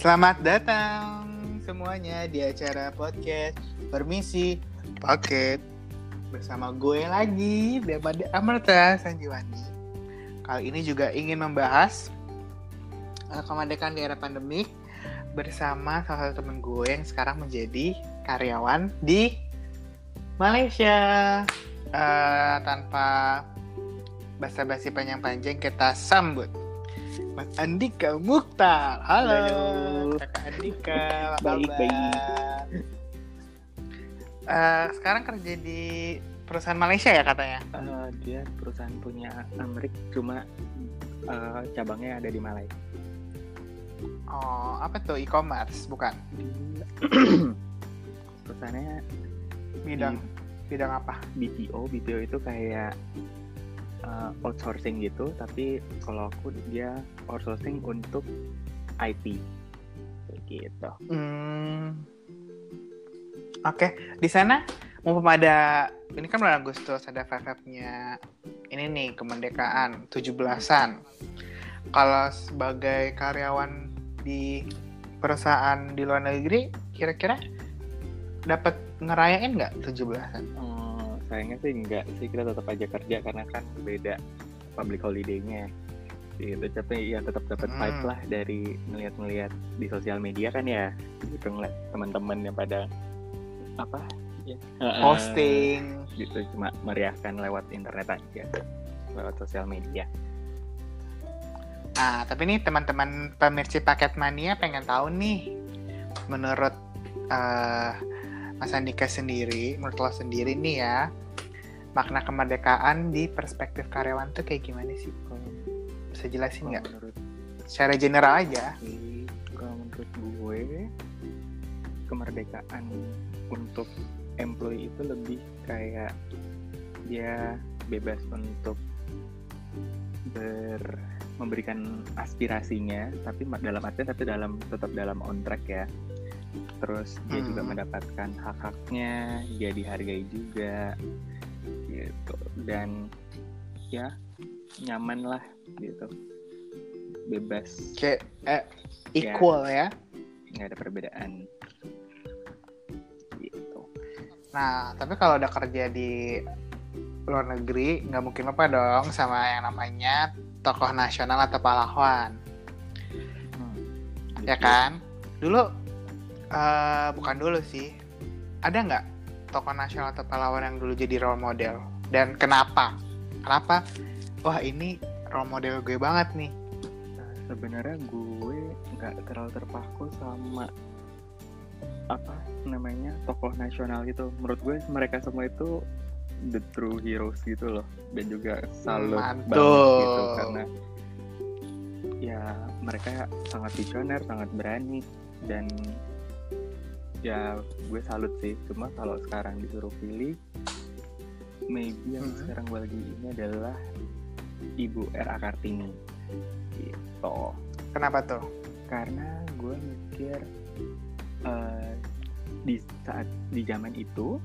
Selamat datang semuanya di acara podcast Permisi Paket bersama gue lagi Bebade Amerta Sanjiwani. Kali ini juga ingin membahas uh, kemerdekaan di era pandemik bersama salah satu temen gue yang sekarang menjadi karyawan di Malaysia. Uh, tanpa basa-basi panjang-panjang kita sambut Mas Andika Mukhtar. Halo, Halo. Kakak Andika. Baik, baik. Eh, sekarang kerja di perusahaan Malaysia ya katanya. Eh, dia perusahaan punya Amrik cuma eh, cabangnya ada di Malai. Oh, apa tuh e-commerce bukan? Perusahaannya Bidang bidang apa? BPO, BPO itu kayak eh, outsourcing gitu, tapi kalau aku dia outsourcing untuk IT. Gitu. Hmm. Oke, di sana mumpung ada ini kan bulan Agustus ada vibe-nya ini nih kemerdekaan 17-an. Kalau sebagai karyawan di perusahaan di luar negeri kira-kira dapat ngerayain nggak 17-an? Eh, sayangnya sih enggak sih kita tetap aja kerja karena kan beda public holiday-nya gitu tapi ya tetap dapat Hmm. vibe lah dari ngeliat-ngeliat di sosial media kan ya gitu ngeliat teman-teman yang pada apa ya, Posting. gitu cuma meriahkan lewat internet aja lewat sosial media Nah, tapi nih teman-teman pemirsa paket mania pengen tahu nih, menurut eh, Mas Andika sendiri, menurut lo sendiri nih ya, makna kemerdekaan di perspektif karyawan tuh kayak gimana sih? Bisa jelasin nggak? menurut Secara general aja. kalau menurut gue kemerdekaan untuk employee itu lebih kayak dia bebas untuk ber memberikan aspirasinya tapi dalam artian tapi dalam tetap dalam on track ya terus dia juga Hmm. mendapatkan hak-haknya dia dihargai juga gitu dan ya nyaman lah gitu bebas Kayak eh, equal ya. nggak ada perbedaan gitu Nah, tapi kalau udah kerja di luar negeri, nggak mungkin apa dong sama yang namanya tokoh nasional atau pahlawan. ya Gitu. kan dulu eh bukan dulu sih. Ada nggak tokoh nasional atau pahlawan yang dulu jadi role model? Dan kenapa? Kenapa? Wah ini role model gue banget nih. Nah, sebenarnya gue nggak terlalu terpaku sama apa namanya tokoh nasional itu menurut gue mereka semua itu the true heroes gitu loh. Dan juga salut Mantul. banget gitu karena ya mereka sangat visioner sangat berani dan ya gue salut sih cuma kalau sekarang disuruh pilih maybe yang Hmm. sekarang gue lagi ini adalah ibu R.A. Kartini gitu kenapa tuh karena gue mikir eh, di saat di zaman itu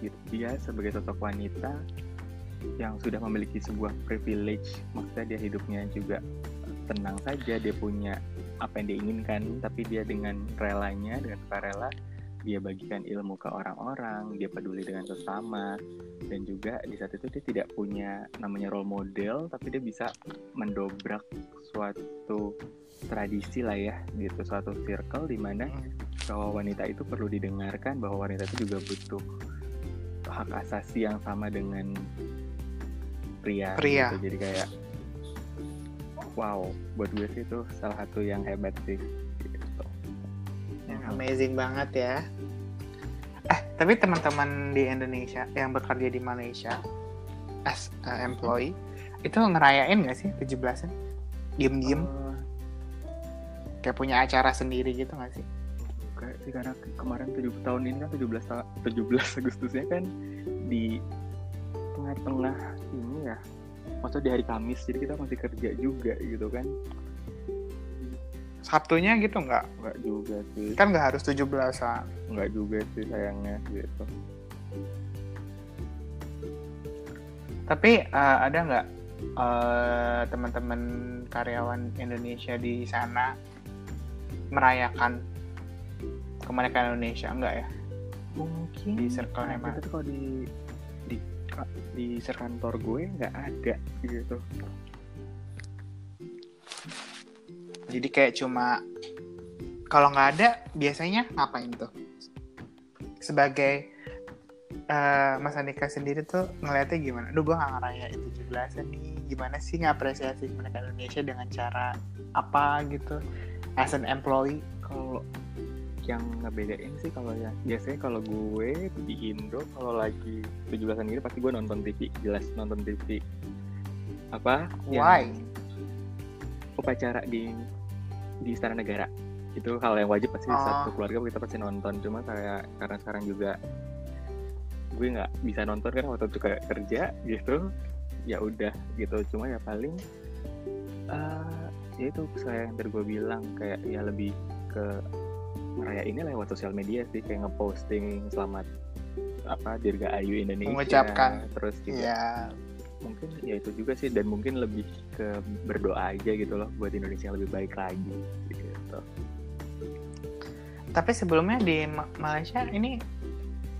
gitu, dia sebagai sosok wanita yang sudah memiliki sebuah privilege maksudnya dia hidupnya juga tenang saja dia punya apa yang dia inginkan tapi dia dengan relanya dengan sukarela dia bagikan ilmu ke orang-orang dia peduli dengan sesama dan juga di saat itu dia tidak punya namanya role model tapi dia bisa mendobrak suatu tradisi lah ya gitu suatu circle di mana bahwa wanita itu perlu didengarkan bahwa wanita itu juga butuh hak asasi yang sama dengan pria Pria. gitu. jadi kayak wow buat gue sih itu salah satu yang hebat sih gitu. Amazing banget ya. Eh tapi teman-teman di Indonesia yang bekerja di Malaysia as a employee itu ngerayain nggak sih 17-an diem-diem. Eh, kayak punya acara sendiri gitu nggak sih? Kayak sih karena ke- kemarin 7 tahun ini kan 17 ta- 17 Agustusnya kan di tengah-tengah ini ya. Maksudnya di hari Kamis jadi kita masih kerja juga gitu kan. Sabtunya gitu nggak? Enggak juga sih. kan nggak harus 17-an Enggak juga sih sayangnya gitu. Tapi eh, ada nggak eh, teman-teman karyawan Indonesia di sana merayakan kemerdekaan Indonesia? Enggak ya? Mungkin di circle ada, emang tapi kalau di di di kantor gue nggak ada gitu jadi kayak cuma kalau nggak ada biasanya ngapain tuh? Sebagai eh, Mas Andika sendiri tuh ngeliatnya gimana? Aduh gue gak ngerayain 17 nih. Gimana sih ngapresiasi kemerdekaan Indonesia dengan cara apa gitu? As an employee kalau yang ngebedain sih kalau ya biasanya kalau gue di Indo kalau lagi 17-an gitu pasti gue nonton TV jelas nonton TV apa? Why? yang upacara di di istana negara itu hal yang wajib pasti Oh. satu keluarga kita pasti nonton cuma kayak karena sekarang juga gue nggak bisa nonton kan waktu itu kayak kerja gitu ya udah gitu cuma ya paling eh ya itu saya yang tadi gue bilang kayak ya lebih ke ngerayainnya lewat sosial media sih kayak ngeposting selamat apa Dirgahayu Indonesia Mengucapkan. terus juga Ya mungkin ya itu juga sih dan mungkin lebih ke berdoa aja gitu loh buat Indonesia yang lebih baik lagi gitu. Tapi sebelumnya di Ma- Malaysia ini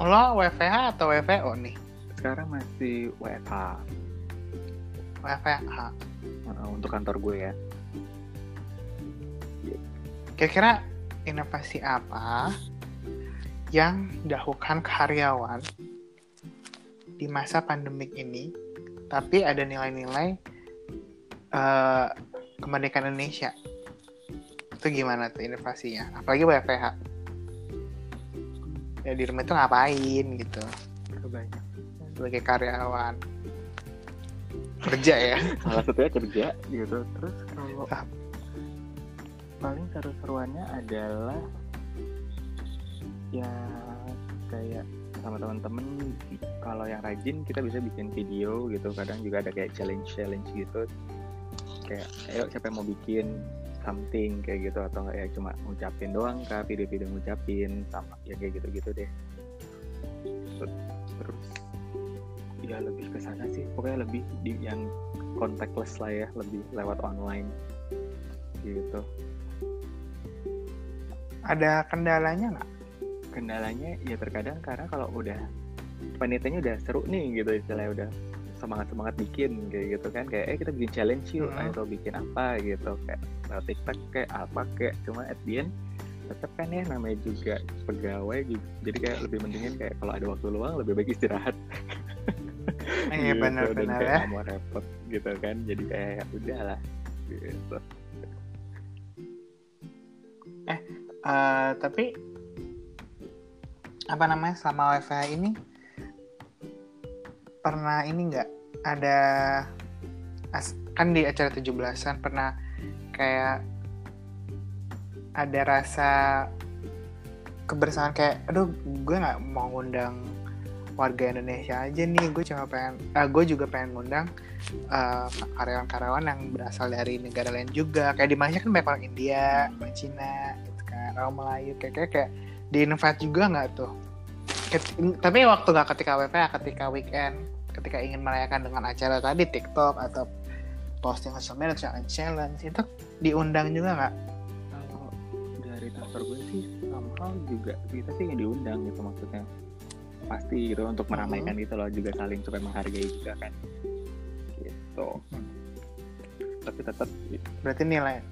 Lo WFH atau WFO nih? sekarang masih WFH WFH untuk kantor gue ya. Kira-kira inovasi apa yang dilakukan karyawan di masa pandemik ini, tapi ada nilai-nilai eh, kemerdekaan Indonesia? Itu gimana tuh inovasinya? Apalagi WFH. Ya di rumah itu ngapain gitu banyak sebagai karyawan kerja ya salah satunya kerja gitu terus kalau Ah. paling seru-seruannya adalah ya kayak sama teman-teman kalau yang rajin kita bisa bikin video gitu kadang juga ada kayak challenge challenge gitu. Kayak ayo siapa yang mau bikin something kayak gitu atau ya cuma ngucapin doang kak video-video ngucapin sama ya kayak gitu-gitu deh. Terus ya lebih ke sana sih pokoknya lebih di yang contactless lah ya lebih lewat online gitu. Ada kendalanya nggak kendalanya ya terkadang karena kalau udah panitianya udah seru nih gitu istilahnya udah semangat semangat bikin kayak gitu kan kayak eh kita bikin challenge yuk Hmm. atau bikin apa gitu kayak TikTok kayak apa kayak cuma at the end tetap kan ya namanya juga pegawai gitu. jadi kayak lebih mendingin kayak kalau ada waktu luang lebih baik istirahat iya gitu, benar-benar ya mau repot gitu kan jadi kayak ya udahlah gitu Eh, tapi apa namanya selama WFH ini pernah ini nggak ada kan di acara 17-an pernah kayak ada rasa kebersamaan kayak aduh gue nggak mau ngundang warga Indonesia aja nih gue cuma pengen eh, gue juga pengen ngundang eh, karyawan-karyawan yang berasal dari negara lain juga. Kayak di Malaysia kan banyak orang India orang Cina gitu kan orang Melayu kayak kayak, kayak di invite juga nggak tuh? Ket- tapi waktu nggak ketika WP ketika weekend ketika ingin merayakan dengan acara tadi TikTok atau posting sosial media challenge challenge itu diundang juga nggak? Kalau dari kantor gue sih somehow juga kita sih yang diundang gitu maksudnya. Pasti gitu untuk meramaikan gitu loh juga saling supaya menghargai juga kan. Gitu. Tapi tetap berarti nilai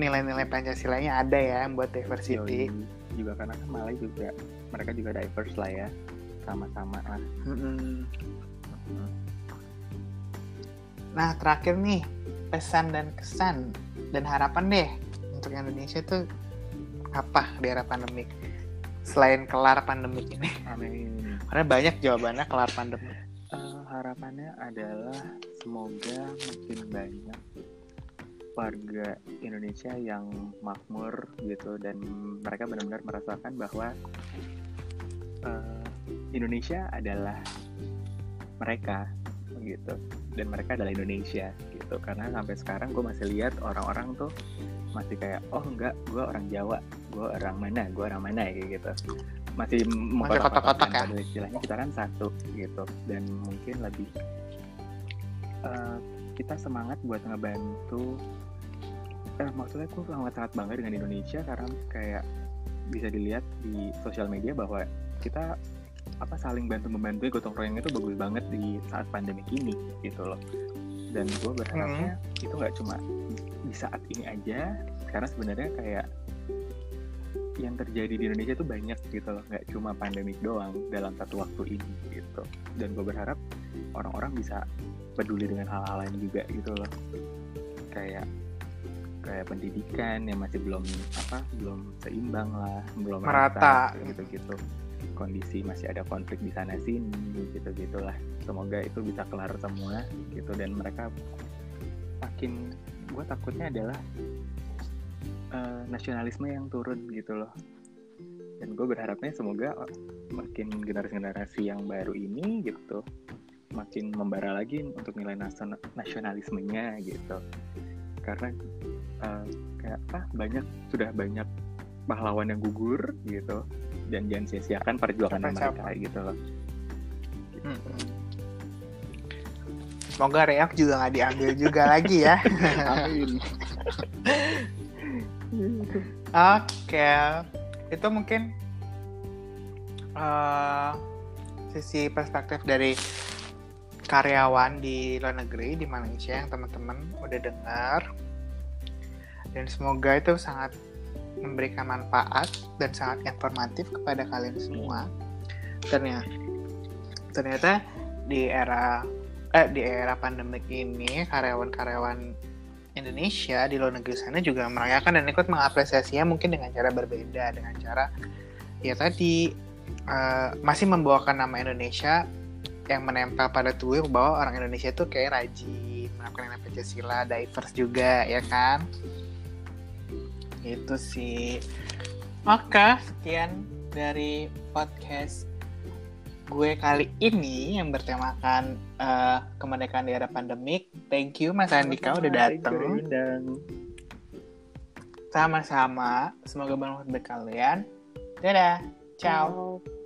nilai-nilai Pancasilanya ada ya buat diversity. Yoi, juga karena kan Malay juga mereka juga diverse lah ya sama-sama lah. Nah, terakhir nih, pesan dan kesan dan harapan deh untuk Indonesia tuh apa di era pandemik? Selain kelar pandemik ini. amin Karena banyak jawabannya kelar pandemik. Eh, harapannya adalah semoga makin banyak warga Indonesia yang makmur gitu dan mereka benar-benar merasakan bahwa eh, Indonesia adalah mereka gitu dan mereka adalah Indonesia gitu karena sampai sekarang gue masih lihat orang-orang tuh masih kayak oh enggak gue orang Jawa gue orang mana gue orang mana kayak gitu masih kotak-kotak ya? istilahnya kita kan satu gitu dan mungkin lebih eh, kita semangat buat ngebantu eh, maksudnya aku sangat sangat bangga dengan Indonesia karena kayak bisa dilihat di sosial media bahwa kita apa saling bantu membantu gotong royong itu bagus banget di saat pandemi ini gitu loh. Dan gue berharapnya hmm. itu nggak cuma di saat ini aja karena sebenarnya kayak yang terjadi di Indonesia itu banyak gitu loh. Nggak cuma pandemik doang dalam satu waktu ini gitu. Dan gue berharap orang-orang bisa peduli dengan hal-hal lain juga gitu loh. Kayak kayak pendidikan yang masih belum apa belum seimbang lah belum merata. gitu gitu kondisi masih ada konflik di sana sini gitu gitulah semoga itu bisa kelar semua gitu. Dan mereka makin gue takutnya adalah uh, nasionalisme yang turun gitu loh. Dan gue berharapnya semoga makin generasi-generasi yang baru ini gitu makin membara lagi untuk nilai nasionalismenya gitu. Karena uh, kayak apa banyak sudah banyak pahlawan yang gugur gitu. Dan jangan sia-siakan perjuangan mereka gitu loh. Hmm. semoga reak juga nggak diambil juga lagi ya. Amin. Oke, itu mungkin uh, sisi perspektif dari karyawan di luar negeri di Malaysia yang teman-teman udah dengar dan semoga itu sangat memberikan manfaat dan sangat informatif kepada kalian semua. Ternyata, ternyata di era eh, di era pandemik ini karyawan-karyawan Indonesia di luar negeri sana juga merayakan dan ikut mengapresiasinya mungkin dengan cara berbeda dengan cara ya tadi uh, masih membawakan nama Indonesia yang menempel pada tubuh bahwa orang Indonesia itu kayak rajin nama Pancasila diverse juga ya kan itu sih oke sekian dari podcast gue kali ini yang bertemakan uh, kemerdekaan di era pandemik. Thank you Mas Andika udah datang. Sama-sama. Semoga bermanfaat bagi kalian. Dadah. Ciao. Ciao.